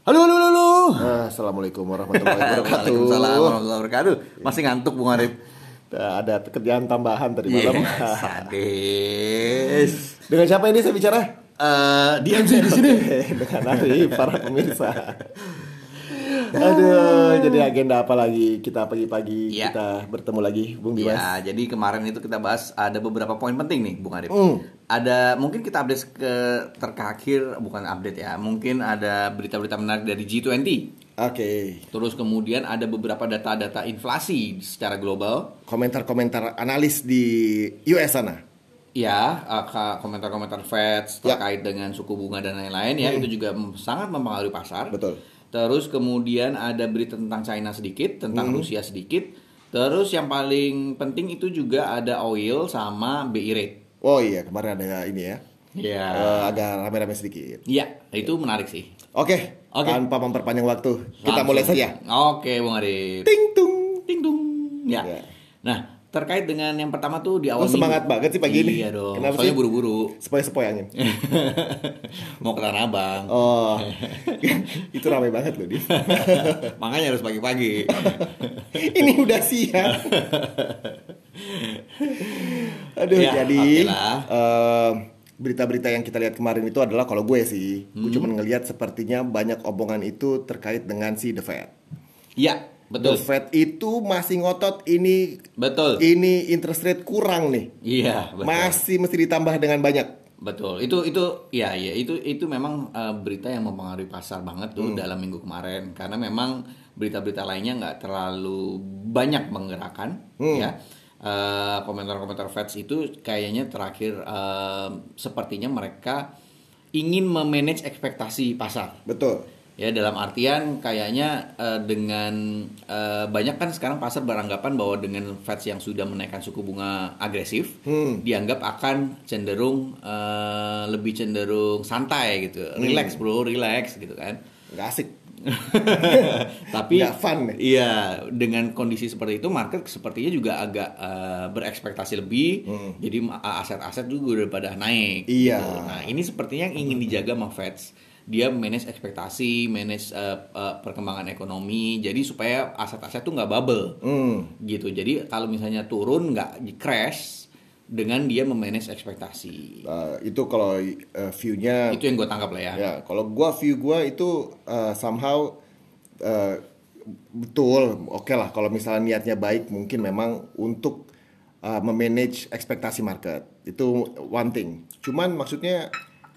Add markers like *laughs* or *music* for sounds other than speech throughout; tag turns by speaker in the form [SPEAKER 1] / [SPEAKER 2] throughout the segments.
[SPEAKER 1] Halo, halo, halo, halo.
[SPEAKER 2] Ah, Assalamualaikum warahmatullahi wabarakatuh.
[SPEAKER 1] Waalaikumsalam warahmatullahi wabarakatuh. Masih ngantuk Bung Arif.
[SPEAKER 2] Nah, ada kerjaan tambahan tadi malam.
[SPEAKER 1] Iya, sadis.
[SPEAKER 2] Dengan siapa ini saya bicara?
[SPEAKER 1] Eh, di MC di sini. *laughs*
[SPEAKER 2] Dengan Arif, para pemirsa. Aduh, jadi agenda apa lagi kita pagi-pagi
[SPEAKER 1] Iya.
[SPEAKER 2] kita bertemu lagi, Bung Dimas.
[SPEAKER 1] Ya, jadi kemarin itu kita bahas ada beberapa poin penting nih, Bung Arif.
[SPEAKER 2] Hmm.
[SPEAKER 1] Ada mungkin kita update ke terakhir bukan update ya. Mungkin ada berita-berita menarik dari G20.
[SPEAKER 2] Oke,
[SPEAKER 1] Terus kemudian ada beberapa data-data inflasi secara global.
[SPEAKER 2] komentar-komentar analis di US sana.
[SPEAKER 1] Ya, komentar-komentar Fed
[SPEAKER 2] Ya.
[SPEAKER 1] terkait dengan suku bunga dan lain-lain ya, itu juga sangat mempengaruhi pasar.
[SPEAKER 2] Betul.
[SPEAKER 1] Terus kemudian ada berita tentang China sedikit, tentang
[SPEAKER 2] Hmm.
[SPEAKER 1] Rusia sedikit. Terus yang paling penting itu juga ada oil sama BI rate.
[SPEAKER 2] Oh iya, kemarin ada ini ya.
[SPEAKER 1] Ya.
[SPEAKER 2] Eh, agak rame-rame sedikit.
[SPEAKER 1] Iya, itu menarik sih.
[SPEAKER 2] Oke,
[SPEAKER 1] Oke.
[SPEAKER 2] tanpa memperpanjang waktu, kita
[SPEAKER 1] Langsung.
[SPEAKER 2] mulai saja.
[SPEAKER 1] Oke, Bung Arif.
[SPEAKER 2] Ting tung.
[SPEAKER 1] Ting dung. Ya.
[SPEAKER 2] Ya.
[SPEAKER 1] Nah, terkait dengan yang pertama tuh di awal
[SPEAKER 2] Oh, semangat
[SPEAKER 1] minggu.
[SPEAKER 2] banget sih pagi ini.
[SPEAKER 1] Iya dong.
[SPEAKER 2] Kenapa
[SPEAKER 1] soalnya
[SPEAKER 2] sih?
[SPEAKER 1] buru-buru.
[SPEAKER 2] Sepoi-sepoi angin. *laughs*
[SPEAKER 1] Mau ke Tanah Abang.
[SPEAKER 2] Oh, *laughs* itu ramai banget loh dia. *laughs*
[SPEAKER 1] Makanya harus pagi-pagi.
[SPEAKER 2] Ini udah siang. Aduh,
[SPEAKER 1] Ya,
[SPEAKER 2] jadi
[SPEAKER 1] oke lah.
[SPEAKER 2] em, berita-berita yang kita lihat kemarin itu adalah kalau gue sih, gue
[SPEAKER 1] Hmm.
[SPEAKER 2] cuma ngelihat sepertinya banyak omongan itu terkait dengan si The Fed.
[SPEAKER 1] Iya, betul.
[SPEAKER 2] The Fed itu masih ngotot ini
[SPEAKER 1] Betul.
[SPEAKER 2] ini interest rate kurang nih.
[SPEAKER 1] Iya, betul.
[SPEAKER 2] Masih mesti ditambah dengan banyak.
[SPEAKER 1] Betul. Itu itu ya ya itu itu memang eh, berita yang mempengaruhi pasar banget
[SPEAKER 2] Hmm.
[SPEAKER 1] tuh dalam minggu kemarin karena memang berita-berita lainnya nggak terlalu banyak menggerakkan
[SPEAKER 2] Hmm.
[SPEAKER 1] ya. Eh, komentar-komentar Feds itu kayaknya terakhir eh, sepertinya mereka ingin memanage ekspektasi pasar.
[SPEAKER 2] Betul.
[SPEAKER 1] Ya dalam artian kayaknya eh, dengan eh, banyak kan sekarang pasar beranggapan bahwa dengan Fed yang sudah menaikkan suku bunga agresif
[SPEAKER 2] Hmm.
[SPEAKER 1] dianggap akan cenderung eh, lebih cenderung santai gitu,
[SPEAKER 2] Hmm.
[SPEAKER 1] relax bro, relax gitu kan.
[SPEAKER 2] Nggak asik. *laughs*
[SPEAKER 1] Tapi
[SPEAKER 2] Nggak fun.
[SPEAKER 1] Iya, dengan kondisi seperti itu market sepertinya juga agak eh, berekspektasi lebih. Jadi ma- aset-aset juga udah pada naik.
[SPEAKER 2] Hmm. Iya.
[SPEAKER 1] gitu. Nah, ini sepertinya yang ingin dijaga sama Feds. Dia manage ekspektasi, manage eh, eh, perkembangan ekonomi. Jadi supaya aset-aset tuh nggak bubble.
[SPEAKER 2] Hmm.
[SPEAKER 1] Gitu. Jadi kalau misalnya turun nggak crash dengan dia memanage ekspektasi.
[SPEAKER 2] Uh, itu kalau uh, view-nya
[SPEAKER 1] Itu yang gue tangkap lah ya.
[SPEAKER 2] Ya, kalau gua view gua itu uh, somehow uh, betul, oke lah. Kalau misalnya niatnya baik, mungkin memang untuk uh, memanage ekspektasi market itu one thing. Cuman maksudnya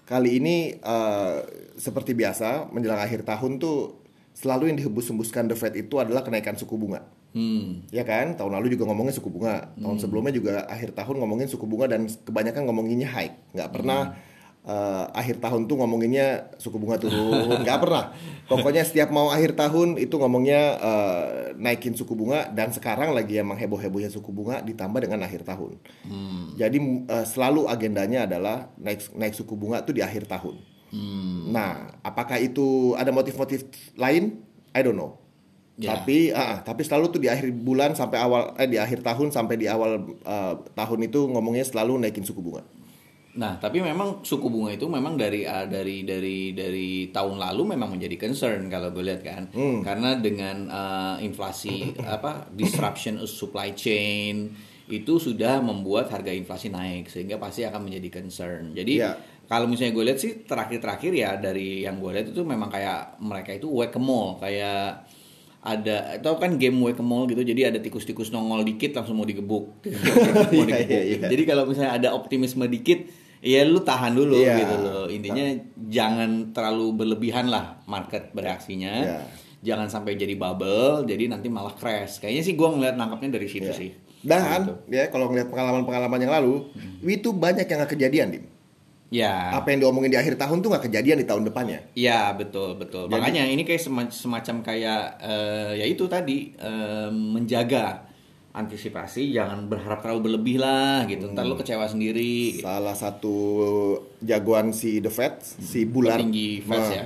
[SPEAKER 2] kali ini uh, seperti biasa menjelang akhir tahun tuh selalu yang dihembus-hembuskan The Fed itu adalah kenaikan suku bunga.
[SPEAKER 1] Hmm.
[SPEAKER 2] Ya kan, tahun lalu juga ngomongin suku bunga, tahun sebelumnya juga akhir tahun ngomongin suku bunga dan kebanyakan ngomonginnya high, nggak pernah eh, akhir tahun tuh ngomonginnya suku bunga turun, *laughs* nggak pernah. Pokoknya setiap mau akhir tahun itu ngomongnya eh, naikin suku bunga dan sekarang lagi emang heboh-hebohnya suku bunga ditambah dengan akhir tahun. Jadi eh, selalu agendanya adalah naik naik suku bunga tuh di akhir tahun. Nah, apakah itu ada motif-motif lain? I don't know.
[SPEAKER 1] Ya.
[SPEAKER 2] Tapi ah, tapi selalu tuh di akhir bulan sampai awal eh di akhir tahun sampai di awal eh, tahun itu ngomongnya selalu naikin suku bunga.
[SPEAKER 1] Nah, tapi memang suku bunga itu memang dari ah, dari dari dari tahun lalu memang menjadi concern kalau gue lihat kan. Karena dengan ah, inflasi apa disruption of supply chain itu sudah membuat harga inflasi naik sehingga pasti akan menjadi concern. Jadi
[SPEAKER 2] Ya.
[SPEAKER 1] kalau misalnya gue lihat sih terakhir-terakhir ya dari yang gue lihat itu memang kayak mereka itu whack a mole kayak ada atau kan game whack a mole gitu jadi ada tikus-tikus nongol dikit langsung mau digebuk, *laughs* Mau
[SPEAKER 2] Iya,
[SPEAKER 1] digebuk.
[SPEAKER 2] iya, iya.
[SPEAKER 1] jadi kalau misalnya ada optimisme dikit ya lu tahan dulu
[SPEAKER 2] Iya.
[SPEAKER 1] gitu loh intinya jangan terlalu berlebihan lah market bereaksinya
[SPEAKER 2] Iya.
[SPEAKER 1] jangan sampai jadi bubble jadi nanti malah crash kayaknya sih gua ngeliat nangkapnya dari situ
[SPEAKER 2] Ya.
[SPEAKER 1] sih
[SPEAKER 2] Dan
[SPEAKER 1] Gitu.
[SPEAKER 2] ya kalau ngeliat pengalaman-pengalaman yang lalu, itu banyak yang nggak kejadian, Dim.
[SPEAKER 1] ya
[SPEAKER 2] Apa yang diomongin di akhir tahun tuh nggak kejadian di tahun depannya.
[SPEAKER 1] Ya betul betul.
[SPEAKER 2] Jadi-
[SPEAKER 1] Makanya ini kayak sema- semacam kayak eh, ya itu tadi eh, menjaga antisipasi, jangan berharap terlalu berlebih lah gitu. Ntar lu kecewa sendiri. gitu.
[SPEAKER 2] Salah satu jagoan si The Fed, si Bulan
[SPEAKER 1] Petinggi Fed
[SPEAKER 2] Nah,
[SPEAKER 1] ya.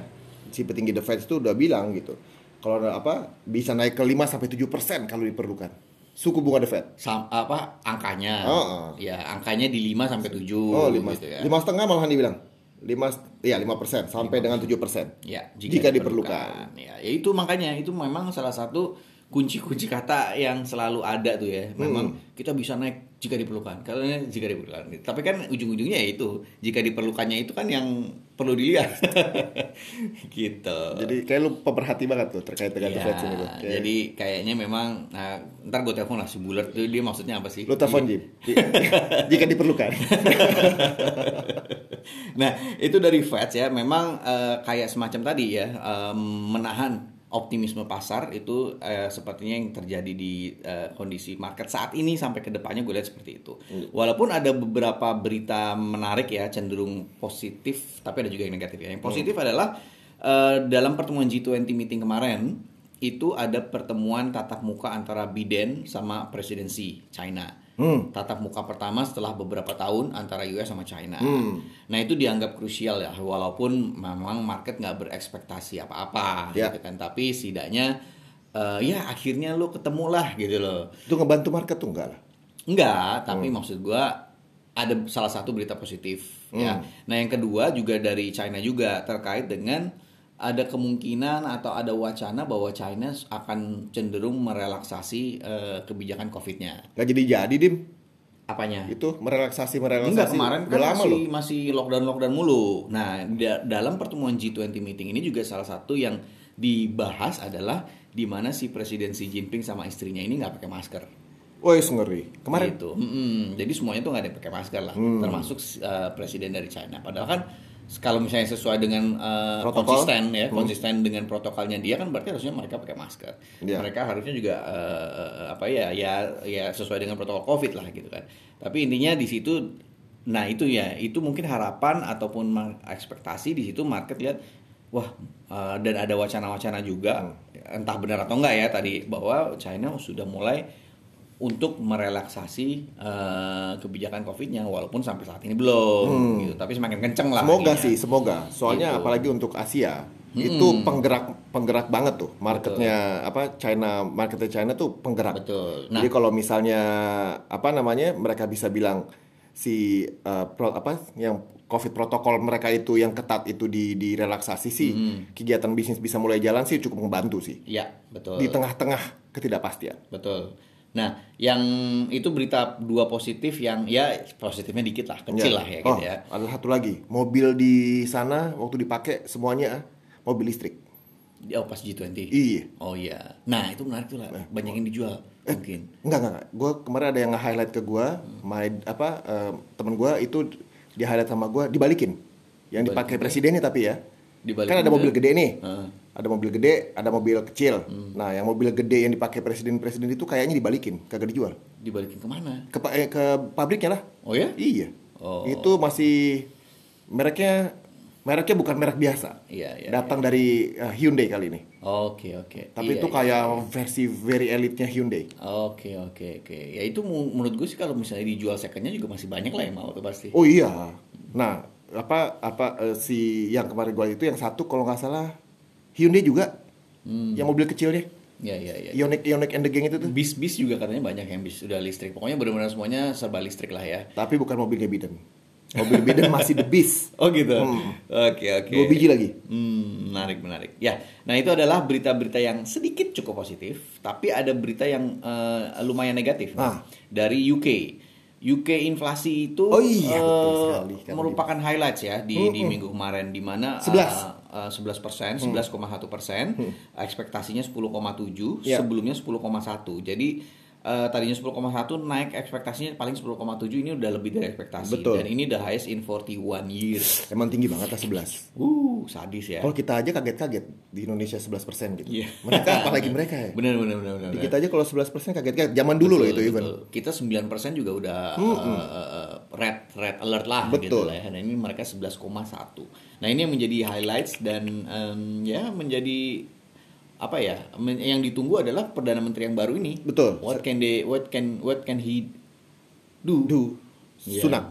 [SPEAKER 2] Si petinggi The Fed itu udah bilang gitu. Kalau ada apa bisa naik ke 5 sampai 7% kalau diperlukan. Suku bunga The Fed.
[SPEAKER 1] Sam- apa angkanya?
[SPEAKER 2] Oh, oh.
[SPEAKER 1] Ya angkanya di 5 sampai 7
[SPEAKER 2] Oh, lima,
[SPEAKER 1] gitu ya.
[SPEAKER 2] lima setengah malahan dibilang. Lima, Iya 5% sampai dengan 7%.
[SPEAKER 1] Ya,
[SPEAKER 2] Jika diperlukan.
[SPEAKER 1] Ya, ya itu makanya itu memang salah satu kunci-kunci kata yang selalu ada tuh ya. Memang kita bisa naik jika diperlukan. Kalau jika diperlukan. Tapi kan ujung-ujungnya ya itu, jika diperlukannya itu kan yang perlu dilihat. *laughs* gitu.
[SPEAKER 2] Jadi kayak lu pemerhati banget tuh terkait dengan
[SPEAKER 1] Ya,
[SPEAKER 2] Fed ini. Kayak-
[SPEAKER 1] jadi kayaknya memang nah, ntar gue telepon lah si bulat tuh dia maksudnya apa sih?
[SPEAKER 2] lu telepon Jim. Ji- *laughs* Jika diperlukan. *laughs*
[SPEAKER 1] Nah, itu dari Fed ya, memang eh, kayak semacam tadi ya, eh, menahan optimisme pasar itu eh, sepertinya yang terjadi di eh, kondisi market saat ini sampai ke depannya gue lihat seperti itu. Walaupun ada beberapa berita menarik ya, cenderung positif, tapi ada juga yang negatif ya. Yang positif adalah eh, dalam pertemuan G20 meeting kemarin itu ada pertemuan tatap muka antara Biden sama presidensi China tatap muka pertama setelah beberapa tahun antara US sama China. Nah itu dianggap krusial ya, walaupun memang market nggak berekspektasi apa-apa,
[SPEAKER 2] Ya.
[SPEAKER 1] gitu kan. Tapi setidaknya eh, ya akhirnya lo ketemu lah gitu loh.
[SPEAKER 2] Itu ngebantu market tuh enggak lah.
[SPEAKER 1] Enggak, tapi maksud gua ada salah satu berita positif ya. Nah yang kedua juga dari China juga terkait dengan ada kemungkinan atau ada wacana bahwa China akan cenderung merelaksasi eh, kebijakan COVID-nya.
[SPEAKER 2] Gak jadi jadi dim.
[SPEAKER 1] Apanya?
[SPEAKER 2] Itu merelaksasi merelaksasi.
[SPEAKER 1] Enggak kemarin kan
[SPEAKER 2] lama
[SPEAKER 1] masih
[SPEAKER 2] loh.
[SPEAKER 1] masih lockdown lockdown mulu. Nah da- dalam pertemuan G20 meeting ini juga salah satu yang dibahas adalah di mana si Presiden Xi Jinping sama istrinya ini nggak pakai masker.
[SPEAKER 2] Woi ngeri. Kemarin
[SPEAKER 1] Gitu. Mm-mm. Jadi semuanya tuh nggak ada yang pakai masker lah,
[SPEAKER 2] Hmm.
[SPEAKER 1] termasuk uh, presiden dari China. Padahal kan kalau misalnya sesuai dengan uh,
[SPEAKER 2] Protokol.
[SPEAKER 1] konsisten ya,
[SPEAKER 2] Hmm.
[SPEAKER 1] konsisten dengan protokolnya dia kan berarti harusnya mereka pakai masker.
[SPEAKER 2] Iya.
[SPEAKER 1] Mereka harusnya juga uh, apa ya ya ya sesuai dengan protokol Covid lah gitu kan. Tapi intinya di situ nah itu ya, itu mungkin harapan ataupun ekspektasi di situ market lihat wah uh, dan ada wacana-wacana juga entah benar atau enggak ya tadi bahwa China sudah mulai untuk merelaksasi eh, kebijakan COVID-nya walaupun sampai saat ini belum gitu tapi semakin kenceng lah
[SPEAKER 2] Hmm. Semoga
[SPEAKER 1] ininya.
[SPEAKER 2] sih, semoga. Soalnya
[SPEAKER 1] Gitu.
[SPEAKER 2] apalagi untuk Asia itu penggerak penggerak banget tuh marketnya apa China marketnya China tuh penggerak.
[SPEAKER 1] betul nah
[SPEAKER 2] Jadi kalau misalnya apa namanya mereka bisa bilang si uh, pro- apa yang COVID protokol mereka itu yang ketat itu di direlaksasi sih kegiatan bisnis bisa mulai jalan sih cukup membantu sih
[SPEAKER 1] ya betul
[SPEAKER 2] di tengah-tengah ketidakpastian.
[SPEAKER 1] betul nah yang itu berita dua positif yang ya positifnya dikit lah kecil lah ya gitu
[SPEAKER 2] oh,
[SPEAKER 1] ya.
[SPEAKER 2] Ada satu lagi, mobil di sana waktu dipakai semuanya mobil listrik.
[SPEAKER 1] oh pas G20
[SPEAKER 2] Iya.
[SPEAKER 1] oh iya. Nah itu menarik tuh lah banyak yang dijual mungkin.
[SPEAKER 2] Enggak enggak, gue kemarin ada yang nge-highlight ke gue, my apa eh, temen gue itu di highlight sama gue dibalikin, yang dipakai presidennya tapi ya,
[SPEAKER 1] Dibalikin
[SPEAKER 2] kan ada mobil gede nih,
[SPEAKER 1] Heeh.
[SPEAKER 2] Ada mobil gede, ada mobil kecil. Nah yang mobil gede yang dipakai presiden-presiden itu kayaknya dibalikin, kagak dijual,
[SPEAKER 1] dibalikin
[SPEAKER 2] ke mana ke eh, ke pabriknya lah.
[SPEAKER 1] oh ya
[SPEAKER 2] Iya,
[SPEAKER 1] Oh.
[SPEAKER 2] itu masih mereknya mereknya bukan merek biasa,
[SPEAKER 1] Iya, iya,
[SPEAKER 2] datang dari eh, Hyundai kali ini.
[SPEAKER 1] oke oke
[SPEAKER 2] Tapi
[SPEAKER 1] Iya,
[SPEAKER 2] itu
[SPEAKER 1] iya.
[SPEAKER 2] kayak versi very elite-nya Hyundai.
[SPEAKER 1] Oke oke oke. Ya itu menurut gue sih kalau misalnya dijual secondnya juga masih banyak lah yang mau tuh pasti.
[SPEAKER 2] Oh iya. Nah, apa apa eh, si yang kemarin gua itu yang satu kalau nggak salah Hyundai juga. Yang mobil kecilnya.
[SPEAKER 1] Ya ya ya.
[SPEAKER 2] Ioniq Ioniq and the Gang itu tuh.
[SPEAKER 1] Bis-bis juga katanya banyak yang bis udah listrik. Pokoknya benar-benar semuanya serba listrik lah ya.
[SPEAKER 2] Tapi bukan mobilnya Biden. Mobil Biden masih the Beast. *laughs*
[SPEAKER 1] Oh gitu. Oke oke.
[SPEAKER 2] Dua biji lagi.
[SPEAKER 1] Hmm, menarik menarik. Ya, nah itu adalah berita-berita yang sedikit cukup positif, tapi ada berita yang eh, lumayan negatif
[SPEAKER 2] Ah.
[SPEAKER 1] dari UK. UK inflasi itu
[SPEAKER 2] Oh iya, betul
[SPEAKER 1] eh,
[SPEAKER 2] sekali, kan
[SPEAKER 1] merupakan highlights ya di, di minggu kemarin di mana
[SPEAKER 2] 11.
[SPEAKER 1] Eh, 11 persen, 11,1 persen, ekspektasinya 10,7,
[SPEAKER 2] Ya.
[SPEAKER 1] sebelumnya 10,1. Jadi eh, tadinya 10,1 naik ekspektasinya paling 10,7 ini udah lebih dari ekspektasi
[SPEAKER 2] Betul.
[SPEAKER 1] dan ini the highest in 41 years.
[SPEAKER 2] Emang tinggi banget lah 11.
[SPEAKER 1] Uh, sadis ya.
[SPEAKER 2] Kalau kita aja kaget-kaget di Indonesia 11% gitu.
[SPEAKER 1] Iya.
[SPEAKER 2] Mereka apalagi mereka ya.
[SPEAKER 1] Bener bener bener bener.
[SPEAKER 2] Di kita aja kalau 11% kaget-kaget. Zaman dulu loh itu
[SPEAKER 1] Betul,
[SPEAKER 2] even.
[SPEAKER 1] betul. Kita 9% juga udah uh, uh, red red alert lah gitu
[SPEAKER 2] Betul.
[SPEAKER 1] lah ya. Dan ini mereka 11,1. Nah, ini yang menjadi highlights dan em, ya menjadi apa ya? yang ditunggu adalah perdana menteri yang baru ini.
[SPEAKER 2] Betul.
[SPEAKER 1] What can they what can what can he do?
[SPEAKER 2] Du.
[SPEAKER 1] Iya.
[SPEAKER 2] Sunak.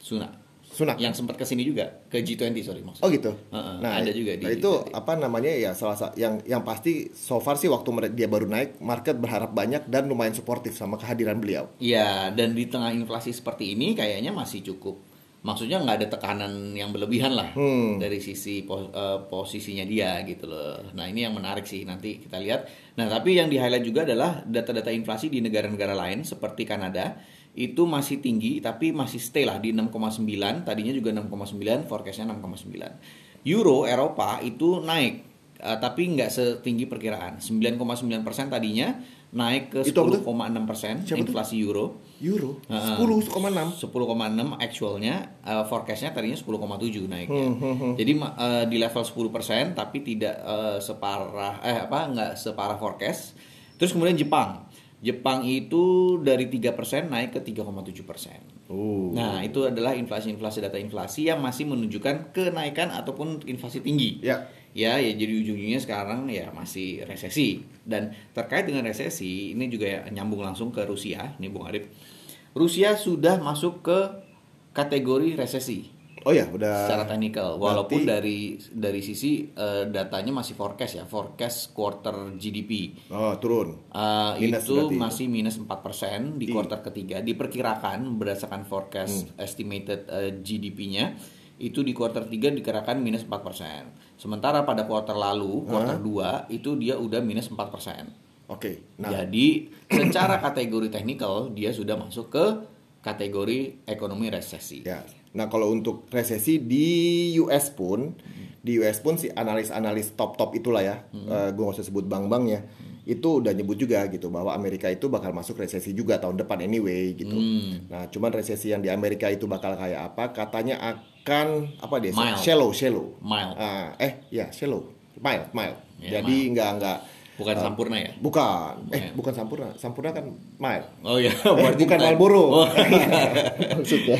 [SPEAKER 1] Sunak.
[SPEAKER 2] Sunak.
[SPEAKER 1] Yang sempat ke sini juga ke G20 sorry maksudnya.
[SPEAKER 2] Oh gitu.
[SPEAKER 1] Heeh, ada juga di-
[SPEAKER 2] nah itu apa namanya ya salah satu yang yang pasti so far sih waktu dia baru naik market berharap banyak dan lumayan suportif sama kehadiran beliau.
[SPEAKER 1] Iya, dan di tengah inflasi seperti ini kayaknya masih cukup maksudnya nggak ada tekanan yang berlebihan lah
[SPEAKER 2] Hmm.
[SPEAKER 1] dari sisi pos- eh, posisinya dia gitu loh. Nah ini yang menarik sih nanti kita lihat. Nah tapi yang di highlight juga adalah data-data inflasi di negara-negara lain seperti Kanada itu masih tinggi tapi masih stay lah di 6,9 tadinya juga 6,9 forecastnya 6,9 Euro Eropa itu naik eh, tapi nggak setinggi perkiraan 9,9 persen tadinya naik ke
[SPEAKER 2] Itu apa tuh?
[SPEAKER 1] 10,6 persen inflasi Euro
[SPEAKER 2] Euro
[SPEAKER 1] Heeh.
[SPEAKER 2] 10,6
[SPEAKER 1] 10,6 actualnya uh, forecastnya tadinya 10,7 naiknya.
[SPEAKER 2] Hmm,
[SPEAKER 1] Jadi ma- uh, di level 10% tapi tidak uh, separah eh apa nggak separah forecast. Terus kemudian Jepang. Jepang itu dari 3% naik ke 3,7%.
[SPEAKER 2] Oh.
[SPEAKER 1] Nah, itu adalah inflasi-inflasi data inflasi yang masih menunjukkan kenaikan ataupun inflasi tinggi.
[SPEAKER 2] Ya.
[SPEAKER 1] Ya, ya jadi ujung-ujungnya sekarang ya masih resesi. Dan terkait dengan resesi, ini juga ya nyambung langsung ke Rusia, nih Bung Arif. Rusia sudah masuk ke kategori resesi
[SPEAKER 2] Oh ya, udah
[SPEAKER 1] secara teknikal, walaupun
[SPEAKER 2] berarti-
[SPEAKER 1] dari dari sisi eh, datanya masih forecast ya, forecast quarter GDP.
[SPEAKER 2] Oh, turun.
[SPEAKER 1] Uh,
[SPEAKER 2] Minus
[SPEAKER 1] itu masih minus 4% di
[SPEAKER 2] Iya.
[SPEAKER 1] kuartal ketiga. Diperkirakan berdasarkan forecast
[SPEAKER 2] Hmm.
[SPEAKER 1] estimated uh, GDP-nya itu di kuartal 3 dikirakan minus 4%. Sementara pada kuartal lalu, kuartal 2 itu dia udah minus 4%.
[SPEAKER 2] Oke. Nah,
[SPEAKER 1] Jadi secara kategori teknikal dia sudah masuk ke kategori ekonomi resesi.
[SPEAKER 2] Ya. Nah, kalau untuk resesi di US pun, di US pun si analis-analis top-top itulah ya, gue nggak usah sebut bank-bank ya, itu udah nyebut juga gitu bahwa Amerika itu bakal masuk resesi juga tahun depan anyway gitu. Nah, cuman resesi yang di Amerika itu bakal kayak apa? Katanya akan apa dia?
[SPEAKER 1] Mild.
[SPEAKER 2] Shallow, shallow.
[SPEAKER 1] Mild.
[SPEAKER 2] Ah, eh, ya shallow, mild, mild.
[SPEAKER 1] Ya,
[SPEAKER 2] Jadi nggak nggak
[SPEAKER 1] Bukan sampurna ya?
[SPEAKER 2] Bukan, eh
[SPEAKER 1] Bukan.
[SPEAKER 2] sampurna, sampurna kan mild.
[SPEAKER 1] Oh ya,
[SPEAKER 2] Eh, bukan Marlboro.
[SPEAKER 1] Oh. *laughs*
[SPEAKER 2] maksudnya.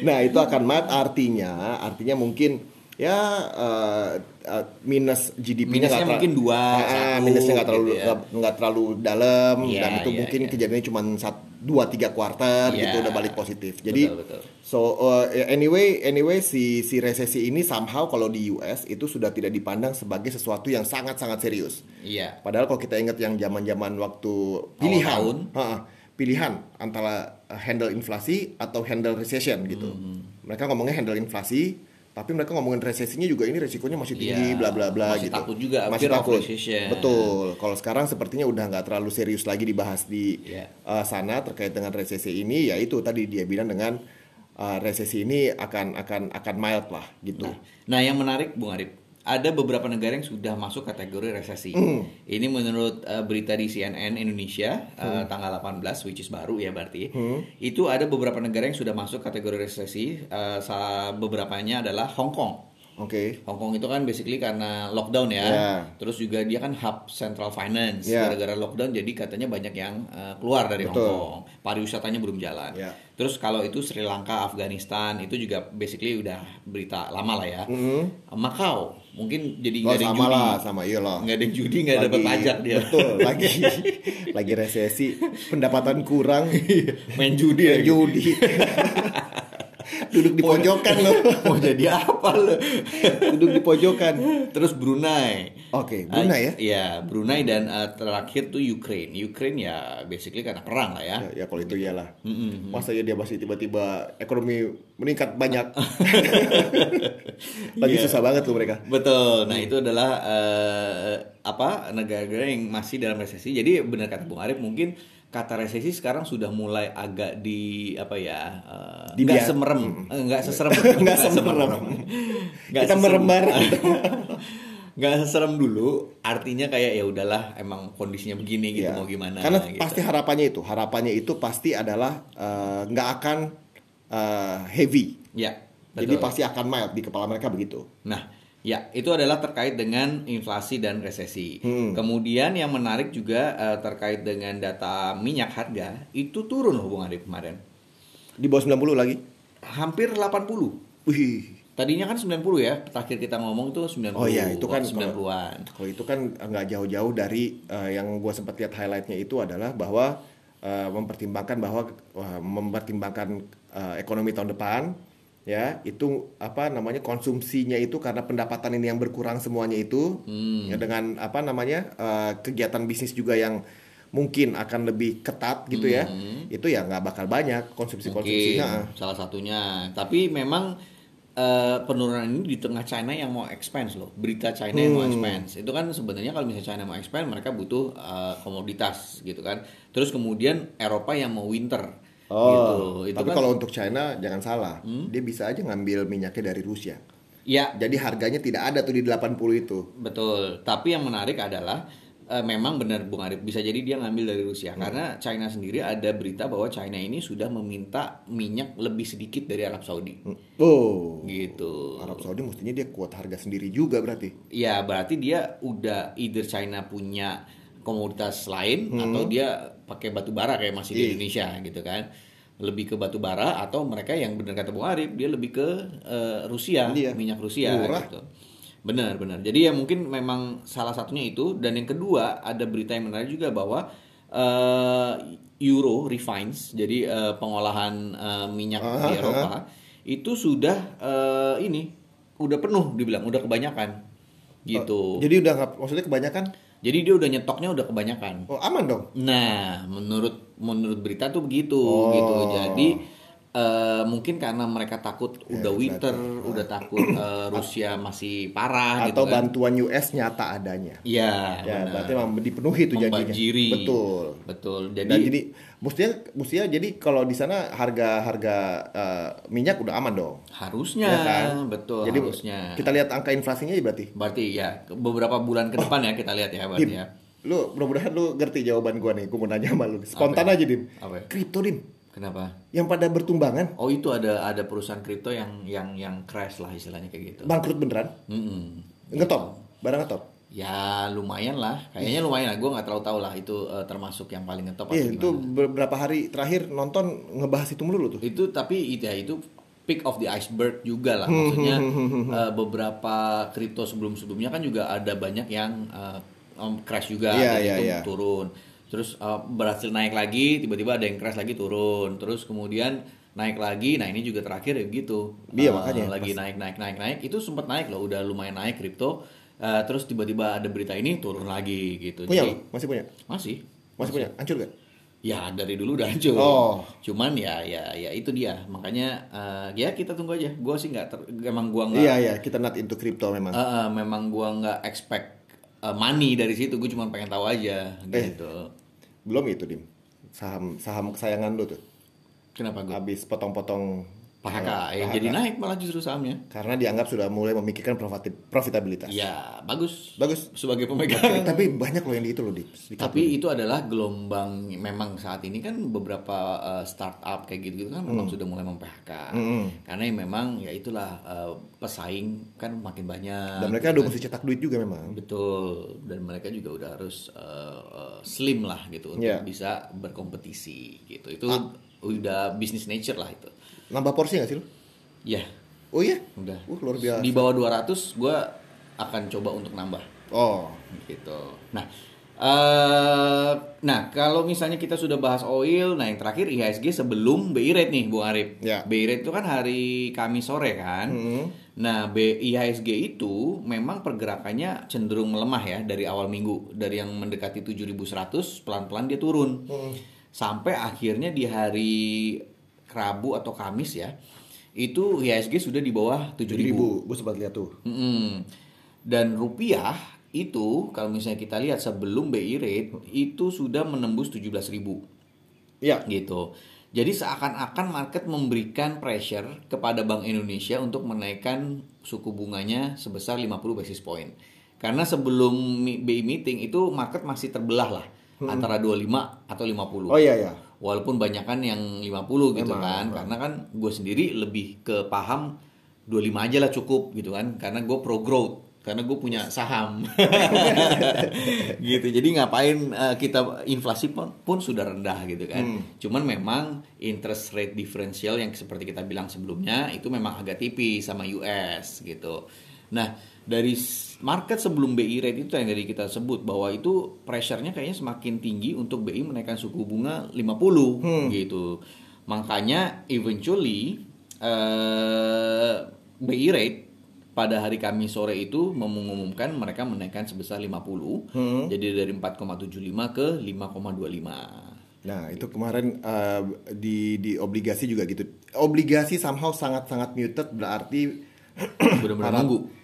[SPEAKER 2] nah itu akan mat artinya artinya mungkin ya eh, eh, minus GDP-nya
[SPEAKER 1] Minusnya mungkin dua, satu,
[SPEAKER 2] minusnya nggak terlalu
[SPEAKER 1] gitu ya.
[SPEAKER 2] nggak nggak terlalu dalam
[SPEAKER 1] Iya,
[SPEAKER 2] dan itu
[SPEAKER 1] iya,
[SPEAKER 2] mungkin
[SPEAKER 1] iya.
[SPEAKER 2] kejadiannya cuma sat, dua tiga kuarter
[SPEAKER 1] Iya.
[SPEAKER 2] gitu udah balik positif jadi
[SPEAKER 1] Betul, betul.
[SPEAKER 2] so eh, anyway anyway si si resesi ini somehow kalau di US itu sudah tidak dipandang sebagai sesuatu yang sangat sangat serius
[SPEAKER 1] Iya.
[SPEAKER 2] Padahal kalau kita ingat yang zaman-zaman waktu pilihan,
[SPEAKER 1] tahun.
[SPEAKER 2] ha-ha, pilihan antara uh, handle inflasi atau handle recession gitu.
[SPEAKER 1] Hmm.
[SPEAKER 2] Mereka ngomongnya handle inflasi, tapi mereka ngomongin resesinya juga ini resikonya masih tinggi,
[SPEAKER 1] Iya,
[SPEAKER 2] bla bla bla
[SPEAKER 1] masih
[SPEAKER 2] gitu.
[SPEAKER 1] takut juga,
[SPEAKER 2] masih takut. Betul. Kalau sekarang sepertinya udah nggak terlalu serius lagi dibahas di
[SPEAKER 1] Iya.
[SPEAKER 2] uh, sana terkait dengan resesi ini. Ya itu tadi dia bilang dengan uh, resesi ini akan akan akan mild lah gitu.
[SPEAKER 1] Nah, yang menarik Bung Arif, ada beberapa negara yang sudah masuk kategori resesi.
[SPEAKER 2] Hmm.
[SPEAKER 1] Ini menurut uh, berita di CNN Indonesia uh,
[SPEAKER 2] Hmm.
[SPEAKER 1] tanggal 18 which is baru ya berarti. Itu ada beberapa negara yang sudah masuk kategori resesi. Uh, beberapanya adalah Hong Kong.
[SPEAKER 2] Oke.
[SPEAKER 1] Hong Kong itu kan basically karena lockdown ya.
[SPEAKER 2] Ya.
[SPEAKER 1] Terus juga dia kan hub central finance.
[SPEAKER 2] Ya.
[SPEAKER 1] Gara-gara lockdown jadi katanya banyak yang uh, keluar dari
[SPEAKER 2] Betul.
[SPEAKER 1] Hong Kong. Pariwisatanya belum jalan.
[SPEAKER 2] Ya.
[SPEAKER 1] Terus kalau itu Sri Lanka, Afghanistan itu juga basically udah berita lama lah ya.
[SPEAKER 2] Mhm.
[SPEAKER 1] Macau mungkin jadi
[SPEAKER 2] Oh,
[SPEAKER 1] nggak ada
[SPEAKER 2] sama
[SPEAKER 1] judi.
[SPEAKER 2] lah, sama iyalah.
[SPEAKER 1] Nggak ada judi, nggak dapat pajak dia.
[SPEAKER 2] Betul, lagi *laughs* lagi resesi, pendapatan kurang,
[SPEAKER 1] Main judi
[SPEAKER 2] ya
[SPEAKER 1] lagi.
[SPEAKER 2] judi. *laughs* Duduk di pojokan loh.
[SPEAKER 1] Mau jadi apa lo?
[SPEAKER 2] Duduk di pojokan.
[SPEAKER 1] Terus Brunei.
[SPEAKER 2] Oke, Brunei ya.
[SPEAKER 1] Iya, Brunei dan uh, terakhir tuh Ukraine. Ukraine ya basically karena perang lah ya.
[SPEAKER 2] Ya, ya kalau itu iyalah. Masa ya dia masih tiba-tiba ekonomi meningkat banyak. *laughs* lagi
[SPEAKER 1] Iya.
[SPEAKER 2] susah banget tuh mereka.
[SPEAKER 1] Betul. Nah, itu adalah eh, apa negara-negara yang masih dalam resesi. Jadi benar kata Bung Arif mungkin kata resesi sekarang sudah mulai agak di apa ya eh, nggak
[SPEAKER 2] biar-
[SPEAKER 1] semerem nggak seserem *laughs*
[SPEAKER 2] Nggak semerem.
[SPEAKER 1] Nggak
[SPEAKER 2] Kita. *laughs*
[SPEAKER 1] nggak seserem dulu artinya kayak ya udahlah emang kondisinya begini gitu
[SPEAKER 2] Ya.
[SPEAKER 1] mau gimana
[SPEAKER 2] Karena
[SPEAKER 1] gitu.
[SPEAKER 2] pasti harapannya itu, harapannya itu pasti adalah eh, nggak akan eh, heavy.
[SPEAKER 1] ya
[SPEAKER 2] Jadi pasti akan mild di kepala mereka begitu.
[SPEAKER 1] Nah, ya itu adalah terkait dengan inflasi dan resesi.
[SPEAKER 2] Hmm.
[SPEAKER 1] Kemudian yang menarik juga eh, terkait dengan data minyak harga itu turun Bung Arif kemarin.
[SPEAKER 2] Di bawah 90 lagi.
[SPEAKER 1] Hampir 80.
[SPEAKER 2] Wih.
[SPEAKER 1] Tadinya kan 90 ya, terakhir kita ngomong tuh 90.
[SPEAKER 2] Oh iya, itu kan
[SPEAKER 1] 90-an.
[SPEAKER 2] Kalau itu kan nggak jauh-jauh dari eh, yang gue sempat lihat highlightnya itu adalah bahwa eh, mempertimbangkan bahwa wah, mempertimbangkan eh, ekonomi tahun depan ya itu apa namanya konsumsinya itu karena pendapatan ini yang berkurang semuanya itu
[SPEAKER 1] Hmm.
[SPEAKER 2] ya dengan apa namanya eh, kegiatan bisnis juga yang mungkin akan lebih ketat gitu ya. Itu ya nggak bakal banyak konsumsi-konsumsi.
[SPEAKER 1] Mungkin
[SPEAKER 2] Nah,
[SPEAKER 1] salah satunya. Tapi memang eh, penurunan ini di tengah China yang mau expense loh. Berita China yang
[SPEAKER 2] Hmm.
[SPEAKER 1] mau expense. Itu kan sebenarnya kalau misalnya China mau expand mereka butuh eh, komoditas gitu kan. Terus kemudian Eropa yang mau winter
[SPEAKER 2] Oh,
[SPEAKER 1] gitu. Itu
[SPEAKER 2] tapi
[SPEAKER 1] kan
[SPEAKER 2] kalau untuk China jangan salah, dia bisa aja ngambil minyaknya dari Rusia.
[SPEAKER 1] ya
[SPEAKER 2] Jadi harganya tidak ada tuh di 80 itu.
[SPEAKER 1] Betul, tapi yang menarik adalah eh, memang benar Bung Arif bisa jadi dia ngambil dari Rusia
[SPEAKER 2] Hmm.
[SPEAKER 1] karena China sendiri ada berita bahwa China ini sudah meminta minyak lebih sedikit dari Arab Saudi.
[SPEAKER 2] Oh.
[SPEAKER 1] Gitu.
[SPEAKER 2] Arab Saudi mestinya dia kuat harga sendiri juga berarti.
[SPEAKER 1] Ya, berarti dia udah either China punya komoditas lain
[SPEAKER 2] Hmm.
[SPEAKER 1] atau dia pakai batu bara kayak masih di
[SPEAKER 2] Iya.
[SPEAKER 1] Indonesia gitu kan. Lebih ke batu bara atau mereka yang benar kata Bung Arif dia lebih ke eh, Rusia,
[SPEAKER 2] Iya.
[SPEAKER 1] minyak Rusia
[SPEAKER 2] Murah.
[SPEAKER 1] gitu. Benar, benar. Jadi ya mungkin memang salah satunya itu dan yang kedua ada berita yang menarik juga bahwa eh, Euro refines jadi eh, pengolahan eh, minyak
[SPEAKER 2] Ah,
[SPEAKER 1] di
[SPEAKER 2] ah,
[SPEAKER 1] Eropa itu sudah eh, ini udah penuh dibilang udah kebanyakan gitu.
[SPEAKER 2] Jadi udah nggak maksudnya kebanyakan
[SPEAKER 1] Jadi dia udah nyetoknya udah kebanyakan.
[SPEAKER 2] oh aman dong.
[SPEAKER 1] Nah, menurut menurut berita tuh begitu
[SPEAKER 2] Oh.
[SPEAKER 1] gitu. Jadi eh, mungkin karena mereka takut udah
[SPEAKER 2] Ya,
[SPEAKER 1] winter, udah takut eh, *coughs* Rusia masih parah
[SPEAKER 2] Atau
[SPEAKER 1] gitu kan.
[SPEAKER 2] bantuan US nyata adanya.
[SPEAKER 1] Iya,
[SPEAKER 2] Ya,
[SPEAKER 1] benar.
[SPEAKER 2] berarti memang dipenuhi itu janjinya.
[SPEAKER 1] Membanjiri.
[SPEAKER 2] Betul.
[SPEAKER 1] Betul. Jadi,
[SPEAKER 2] Dan jadi mestinya mestinya jadi kalau di sana harga-harga eh, minyak udah aman dong.
[SPEAKER 1] harusnya
[SPEAKER 2] Ya kan?
[SPEAKER 1] betul
[SPEAKER 2] Jadi
[SPEAKER 1] harusnya.
[SPEAKER 2] kita lihat angka inflasinya ya berarti.
[SPEAKER 1] Berarti ya beberapa bulan ke depan ya *coughs* kita lihat ya berarti
[SPEAKER 2] Dim,
[SPEAKER 1] ya.
[SPEAKER 2] lu mudah-mudahan lu ngerti jawaban gua nih. Gua mau nanya sama lu. Spontan
[SPEAKER 1] Apa ya?
[SPEAKER 2] aja, Dim.
[SPEAKER 1] Apa ya?
[SPEAKER 2] Kripto, Dim.
[SPEAKER 1] Kenapa?
[SPEAKER 2] Yang pada bertumbangan,
[SPEAKER 1] Oh itu ada ada perusahaan kripto yang yang yang crash lah istilahnya kayak gitu.
[SPEAKER 2] bangkrut beneran.
[SPEAKER 1] Mm-mm.
[SPEAKER 2] Ngetop, barang ngetop.
[SPEAKER 1] Ya lumayan lah, kayaknya lumayan lah. Gue nggak terlalu tahu lah itu eh, termasuk yang paling ngetop
[SPEAKER 2] Iya,
[SPEAKER 1] atau
[SPEAKER 2] itu beberapa hari terakhir nonton ngebahas itu mulu tuh.
[SPEAKER 1] Itu tapi itu ya itu peak of the iceberg juga lah.
[SPEAKER 2] Hmm,
[SPEAKER 1] Maksudnya eh, beberapa kripto sebelum-sebelumnya kan juga ada banyak yang om- crash juga, kayak
[SPEAKER 2] iya,
[SPEAKER 1] gitu,
[SPEAKER 2] iya.
[SPEAKER 1] turun. Terus eh, berhasil naik lagi, tiba-tiba ada yang crash lagi turun. Terus kemudian naik lagi. Nah ini juga terakhir ya gitu.
[SPEAKER 2] Iya,
[SPEAKER 1] Eh,
[SPEAKER 2] makanya.
[SPEAKER 1] lagi naik naik naik naik. Itu sempat naik loh, udah lumayan naik kripto. Eh, terus tiba-tiba ada berita ini turun lagi gitu.
[SPEAKER 2] Punya
[SPEAKER 1] Jadi-?
[SPEAKER 2] Masih punya?
[SPEAKER 1] masih
[SPEAKER 2] Masih punya? Hancur gak?
[SPEAKER 1] Ya dari dulu udah hancur.
[SPEAKER 2] Oh.
[SPEAKER 1] Cuman ya ya ya itu dia. Makanya eh, ya kita tunggu aja. Gua sih nggak emang gua nggak
[SPEAKER 2] Iya, iya, kita not into crypto memang.
[SPEAKER 1] eh, eh, memang gua nggak expect eh, money dari situ. Gue cuma pengen tahu aja
[SPEAKER 2] Eh.
[SPEAKER 1] gitu.
[SPEAKER 2] Belum itu, Dim. Saham saham kesayangan lu tuh.
[SPEAKER 1] Kenapa gue?
[SPEAKER 2] Habis potong-potong
[SPEAKER 1] PHK yang
[SPEAKER 2] PHK.
[SPEAKER 1] jadi naik malah justru sahamnya.
[SPEAKER 2] Karena dianggap sudah mulai memikirkan profit- profitabilitas.
[SPEAKER 1] Ya bagus.
[SPEAKER 2] Bagus.
[SPEAKER 1] Sebagai pemegang.
[SPEAKER 2] Tapi, *laughs* tapi banyak loh yang di itu loh. Di
[SPEAKER 1] Tapi itu adalah gelombang memang saat ini kan beberapa uh, startup kayak gitu-gitu kan memang sudah mulai mem-PHK.
[SPEAKER 2] Hmm.
[SPEAKER 1] Karena ya memang ya itulah uh, pesaing kan makin banyak.
[SPEAKER 2] Dan mereka udah mesti cetak duit juga memang.
[SPEAKER 1] Betul. Dan mereka juga udah harus uh, slim lah gitu untuk
[SPEAKER 2] Iya.
[SPEAKER 1] bisa berkompetisi gitu. Itu udah business nature lah itu.
[SPEAKER 2] Nambah porsi gak sih lu?
[SPEAKER 1] Ya,
[SPEAKER 2] Oh iya?
[SPEAKER 1] udah.
[SPEAKER 2] Uh, luar biasa.
[SPEAKER 1] Di bawah 200 gue akan coba untuk nambah.
[SPEAKER 2] Oh,
[SPEAKER 1] gitu. Nah, eh nah kalau misalnya kita sudah bahas oil, nah yang terakhir IHSG sebelum BI rate nih, Bu Arif.
[SPEAKER 2] Ya.
[SPEAKER 1] BI rate itu kan hari Kamis sore kan.
[SPEAKER 2] Hmm.
[SPEAKER 1] Nah, IHSG itu memang pergerakannya cenderung melemah ya dari awal minggu, dari yang mendekati 7100 pelan-pelan dia turun.
[SPEAKER 2] Hmm.
[SPEAKER 1] Sampai akhirnya di hari Rabu atau Kamis ya, itu IHSG sudah di bawah 7000.
[SPEAKER 2] 7000. Gue sempat lihat tuh.
[SPEAKER 1] Mm-mm. Dan rupiah itu kalau misalnya kita lihat sebelum BI rate itu sudah menembus 17.000
[SPEAKER 2] Iya.
[SPEAKER 1] gitu. Jadi seakan-akan market memberikan pressure kepada Bank Indonesia untuk menaikkan suku bunganya sebesar 50 basis point. Karena sebelum BI meeting itu market masih terbelah lah antara 25 atau 50
[SPEAKER 2] Oh iya ya.
[SPEAKER 1] walaupun banyak kan yang 50 gitu
[SPEAKER 2] Memang,
[SPEAKER 1] kan
[SPEAKER 2] memang.
[SPEAKER 1] karena kan gue sendiri lebih ke paham 25 aja lah cukup gitu kan karena gue pro growth karena gue punya saham *laughs* gitu jadi ngapain eh, kita inflasi pun, pun sudah rendah gitu kan
[SPEAKER 2] Hmm.
[SPEAKER 1] cuman memang interest rate differential yang seperti kita bilang sebelumnya itu memang agak tipis sama US gitu nah dari market sebelum BI rate itu yang dari kita sebut bahwa itu pressure-nya kayaknya semakin tinggi untuk BI menaikkan suku bunga 50
[SPEAKER 2] Hmm.
[SPEAKER 1] gitu. Makanya eventually eh BI rate pada hari Kamis sore itu mengumumkan mereka menaikkan sebesar 50.
[SPEAKER 2] Hmm.
[SPEAKER 1] Jadi dari 4,75 ke 5,25.
[SPEAKER 2] Nah, itu kemarin uh, di di obligasi juga gitu. Obligasi somehow sangat-sangat muted berarti *clears throat*
[SPEAKER 1] Benar-benar nunggu.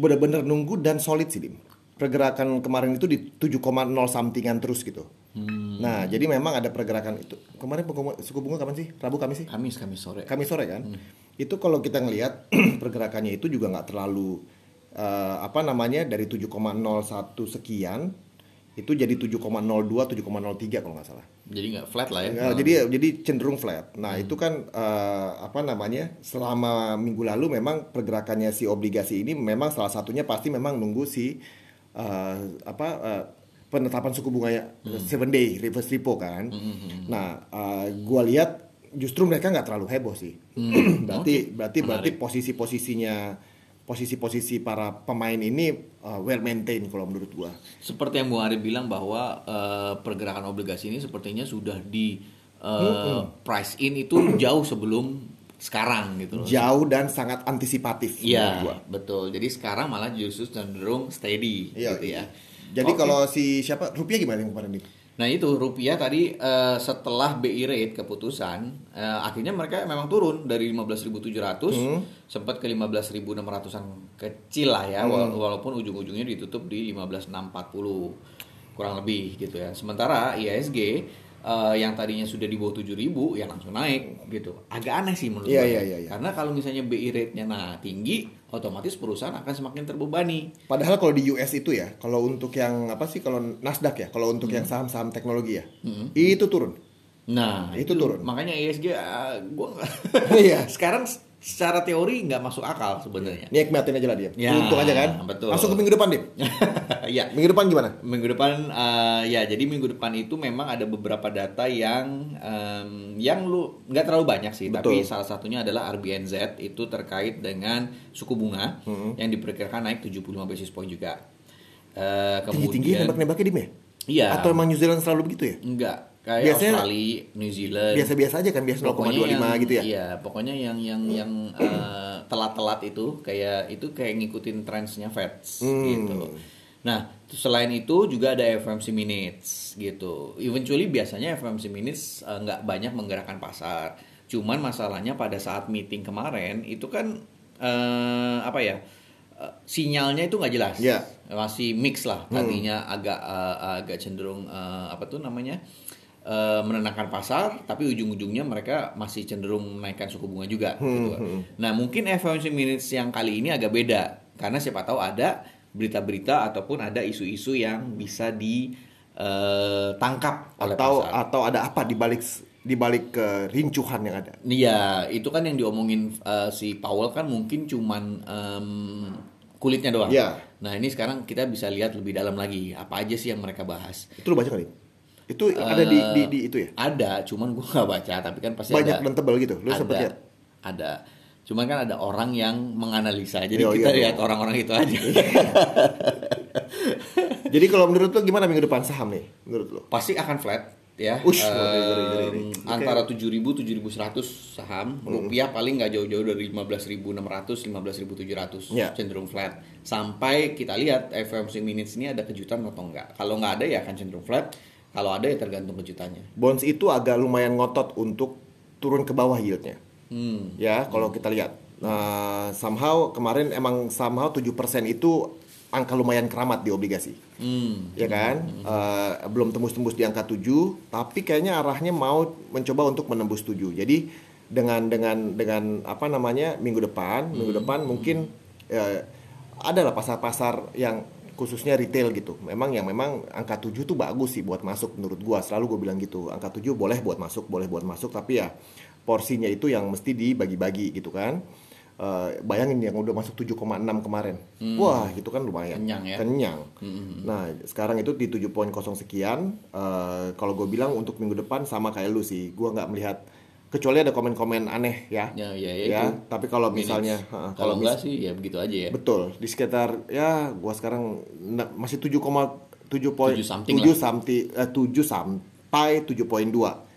[SPEAKER 2] Benar-benar nunggu dan solid sih, Dim. Pergerakan kemarin itu di 7,0 sampingan terus gitu. Nah, jadi memang ada pergerakan itu. Kemarin suku bunga kapan sih? Rabu Kamis sih?
[SPEAKER 1] Kamis Kamis sore.
[SPEAKER 2] Kamis sore kan? Itu kalau kita ngelihat *clears throat* pergerakannya itu juga nggak terlalu eh, apa namanya dari 7,01 sekian itu jadi 7,02 7,03 kalau nggak salah.
[SPEAKER 1] Jadi nggak flat lah ya.
[SPEAKER 2] Ya, jadi jadi cenderung flat. Nah, itu kan eh, apa namanya? Selama minggu lalu memang pergerakannya si obligasi ini memang salah satunya pasti memang nunggu si eh, apa eh, penetapan suku bunga ya seven day reverse repo kan. Nah, eh, gua lihat justru mereka nggak terlalu heboh sih. *clears throat* berarti
[SPEAKER 1] Oke,
[SPEAKER 2] berarti berarti posisi-posisinya posisi-posisi para pemain ini eh, well maintained kalau menurut gua.
[SPEAKER 1] Seperti yang Bung Ari bilang bahwa eh, pergerakan obligasi ini sepertinya sudah di eh, price in itu jauh sebelum sekarang gitu loh.
[SPEAKER 2] Jauh dan sangat antisipatif
[SPEAKER 1] Iya,
[SPEAKER 2] gua.
[SPEAKER 1] betul. Jadi sekarang malah justru cenderung steady
[SPEAKER 2] Iya,
[SPEAKER 1] gitu ya.
[SPEAKER 2] Jadi
[SPEAKER 1] Oke.
[SPEAKER 2] kalau si siapa rupiah gimana yang kemarin nih?
[SPEAKER 1] Nah itu rupiah tadi eh, setelah BI rate keputusan eh, akhirnya mereka memang turun dari 15.700
[SPEAKER 2] Hmm.
[SPEAKER 1] sempat ke 15.600an kecil lah ya
[SPEAKER 2] Hmm.
[SPEAKER 1] wala- walaupun ujung-ujungnya ditutup di 15.640 kurang lebih gitu ya. Sementara IISG eh, yang tadinya sudah di bawah 7.000 ya langsung naik gitu. Agak aneh sih menurut
[SPEAKER 2] Iya,
[SPEAKER 1] gue.
[SPEAKER 2] iya, iya, iya.
[SPEAKER 1] Karena kalau misalnya BI rate-nya nah tinggi otomatis perusahaan akan semakin terbebani.
[SPEAKER 2] Padahal kalau di US itu ya, kalau untuk yang apa sih kalau Nasdaq ya, kalau untuk
[SPEAKER 1] Hmm.
[SPEAKER 2] yang saham-saham teknologi ya, itu turun.
[SPEAKER 1] Nah,
[SPEAKER 2] Itu turun.
[SPEAKER 1] Makanya ISG ah, gua nggak-
[SPEAKER 2] Iya. *laughs*
[SPEAKER 1] Sekarang secara teori nggak masuk akal sebenarnya.
[SPEAKER 2] Nikmatin aja lah dia.
[SPEAKER 1] Ya,
[SPEAKER 2] Untung aja kan.
[SPEAKER 1] betul.
[SPEAKER 2] Langsung ke minggu depan deh. *laughs*
[SPEAKER 1] ya,
[SPEAKER 2] Minggu depan gimana?
[SPEAKER 1] minggu depan eh, ya jadi minggu depan itu memang ada beberapa data yang em, yang lu nggak terlalu banyak sih, tapi
[SPEAKER 2] Betul.
[SPEAKER 1] salah satunya adalah RBNZ itu terkait dengan suku bunga
[SPEAKER 2] Hmm.
[SPEAKER 1] yang diperkirakan naik 75 basis point juga. Eh,
[SPEAKER 2] Tinggi-tinggi
[SPEAKER 1] kemudian
[SPEAKER 2] nembak-nembaknya di
[SPEAKER 1] Iya.
[SPEAKER 2] Atau emang New Zealand selalu begitu ya?
[SPEAKER 1] enggak kayak
[SPEAKER 2] Biasanya-
[SPEAKER 1] Australia, New Zealand,
[SPEAKER 2] Biasa-biasa aja kan, biasa 0,25
[SPEAKER 1] yang-
[SPEAKER 2] gitu ya.
[SPEAKER 1] Iya, pokoknya yang yang yang eh, telat-telat itu kayak itu kayak ngikutin trendsnya Fed
[SPEAKER 2] Hmm.
[SPEAKER 1] gitu. Nah, selain itu juga ada FOMC minutes gitu. Eventually biasanya FOMC minutes eh, nggak banyak menggerakkan pasar. Cuman masalahnya pada saat meeting kemarin itu kan eh, apa ya? sinyalnya itu nggak jelas.
[SPEAKER 2] Iya.
[SPEAKER 1] Masih mix lah. Tadinya agak eh, agak cenderung eh, apa tuh namanya? Eh, menenangkan pasar, tapi ujung-ujungnya mereka masih cenderung menaikkan suku bunga juga. gitu. Nah mungkin FOMC minutes yang kali ini agak beda, karena siapa tahu ada berita-berita ataupun ada isu-isu yang bisa ditangkap oleh
[SPEAKER 2] Atau
[SPEAKER 1] pasar.
[SPEAKER 2] atau ada apa di balik di balik kerincuhan yang ada?
[SPEAKER 1] Iya, itu kan yang diomongin eh, si Powell kan mungkin cuman em, kulitnya doang.
[SPEAKER 2] Iya.
[SPEAKER 1] Nah ini sekarang kita bisa lihat lebih dalam lagi apa aja sih yang mereka bahas.
[SPEAKER 2] Itu lu baca kali? Itu ada di, di di itu ya?
[SPEAKER 1] Ada, cuman gue nggak baca, tapi kan pasti
[SPEAKER 2] Banyak
[SPEAKER 1] ada.
[SPEAKER 2] dan tebal gitu. Lu
[SPEAKER 1] ada,
[SPEAKER 2] sempet lihat?
[SPEAKER 1] Ada. Cuman kan ada orang yang menganalisa, jadi
[SPEAKER 2] Iya,
[SPEAKER 1] kita
[SPEAKER 2] iya,
[SPEAKER 1] lihat orang-orang itu aja. *laughs*
[SPEAKER 2] Jadi kalau menurut lu gimana minggu depan saham nih? Menurut lu?
[SPEAKER 1] Pasti akan flat ya.
[SPEAKER 2] Ush,
[SPEAKER 1] Em,
[SPEAKER 2] ngeri, ngeri, ngeri.
[SPEAKER 1] Antara 7.000 7.100 saham, rupiah paling nggak jauh-jauh dari 15.600 15.700
[SPEAKER 2] Ya.
[SPEAKER 1] cenderung flat. Sampai kita lihat FOMC minutes ini ada kejutan atau enggak. Kalau nggak ada ya akan cenderung flat. Kalau ada ya tergantung kejutannya.
[SPEAKER 2] Bonds itu agak lumayan ngotot untuk turun ke bawah yieldnya.
[SPEAKER 1] Hmm.
[SPEAKER 2] Ya, kalau kita lihat. Nah, somehow kemarin emang somehow 7% itu angka lumayan keramat di obligasi.
[SPEAKER 1] Hmm.
[SPEAKER 2] Ya kan? Eh, belum tembus-tembus di angka 7, tapi kayaknya arahnya mau mencoba untuk menembus 7. Jadi dengan dengan dengan apa namanya? minggu depan, minggu depan mungkin eh, adalah pasar-pasar yang khususnya retail gitu. Memang yang memang angka 7 tuh bagus sih buat masuk menurut gua. Selalu gue bilang gitu. Angka 7 boleh buat masuk, boleh buat masuk, tapi ya porsinya itu yang mesti dibagi-bagi gitu kan. Eh, bayangin yang udah masuk 7,6 kemarin. Wah, itu kan lumayan.
[SPEAKER 1] Kenyang ya.
[SPEAKER 2] Kenyang. Nah, sekarang itu di 7.0 sekian. Eh, kalau gue bilang untuk minggu depan sama kayak lu sih. Gue nggak melihat kecuali ada komen-komen aneh ya.
[SPEAKER 1] Ya, ya, ya,
[SPEAKER 2] Ya,
[SPEAKER 1] itu.
[SPEAKER 2] tapi kalau misalnya ha,
[SPEAKER 1] kalau
[SPEAKER 2] mis-
[SPEAKER 1] enggak sih ya begitu aja ya.
[SPEAKER 2] Betul, di sekitar ya gua sekarang masih 7,7 poin
[SPEAKER 1] 7 something
[SPEAKER 2] 7
[SPEAKER 1] lah.
[SPEAKER 2] sampai eh, 7 sampai 7.2.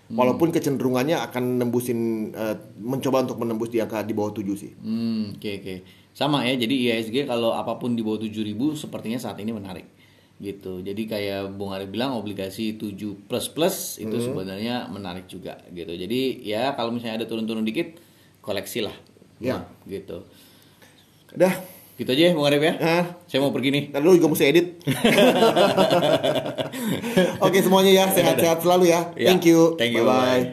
[SPEAKER 1] Hmm.
[SPEAKER 2] Walaupun kecenderungannya akan nembusin eh, mencoba untuk menembus di angka di bawah 7 sih.
[SPEAKER 1] Hmm, oke oke. sama ya jadi IHSG kalau apa pun di bawah 7000 sepertinya saat ini menarik gitu jadi kayak Bung Ari bilang obligasi 7 plus plus itu
[SPEAKER 2] Hmm.
[SPEAKER 1] sebenarnya menarik juga gitu jadi ya kalau misalnya ada turun-turun dikit koleksi lah
[SPEAKER 2] Ya.
[SPEAKER 1] gitu
[SPEAKER 2] Udah,
[SPEAKER 1] gitu aja ya Bung Arif ya saya mau pergi nih
[SPEAKER 2] Ntar lu juga mesti edit. *laughs* Oke semuanya ya, sehat-sehat selalu ya.
[SPEAKER 1] Ya,
[SPEAKER 2] Thank you.
[SPEAKER 1] thank you,
[SPEAKER 2] Bye-bye.
[SPEAKER 1] bye.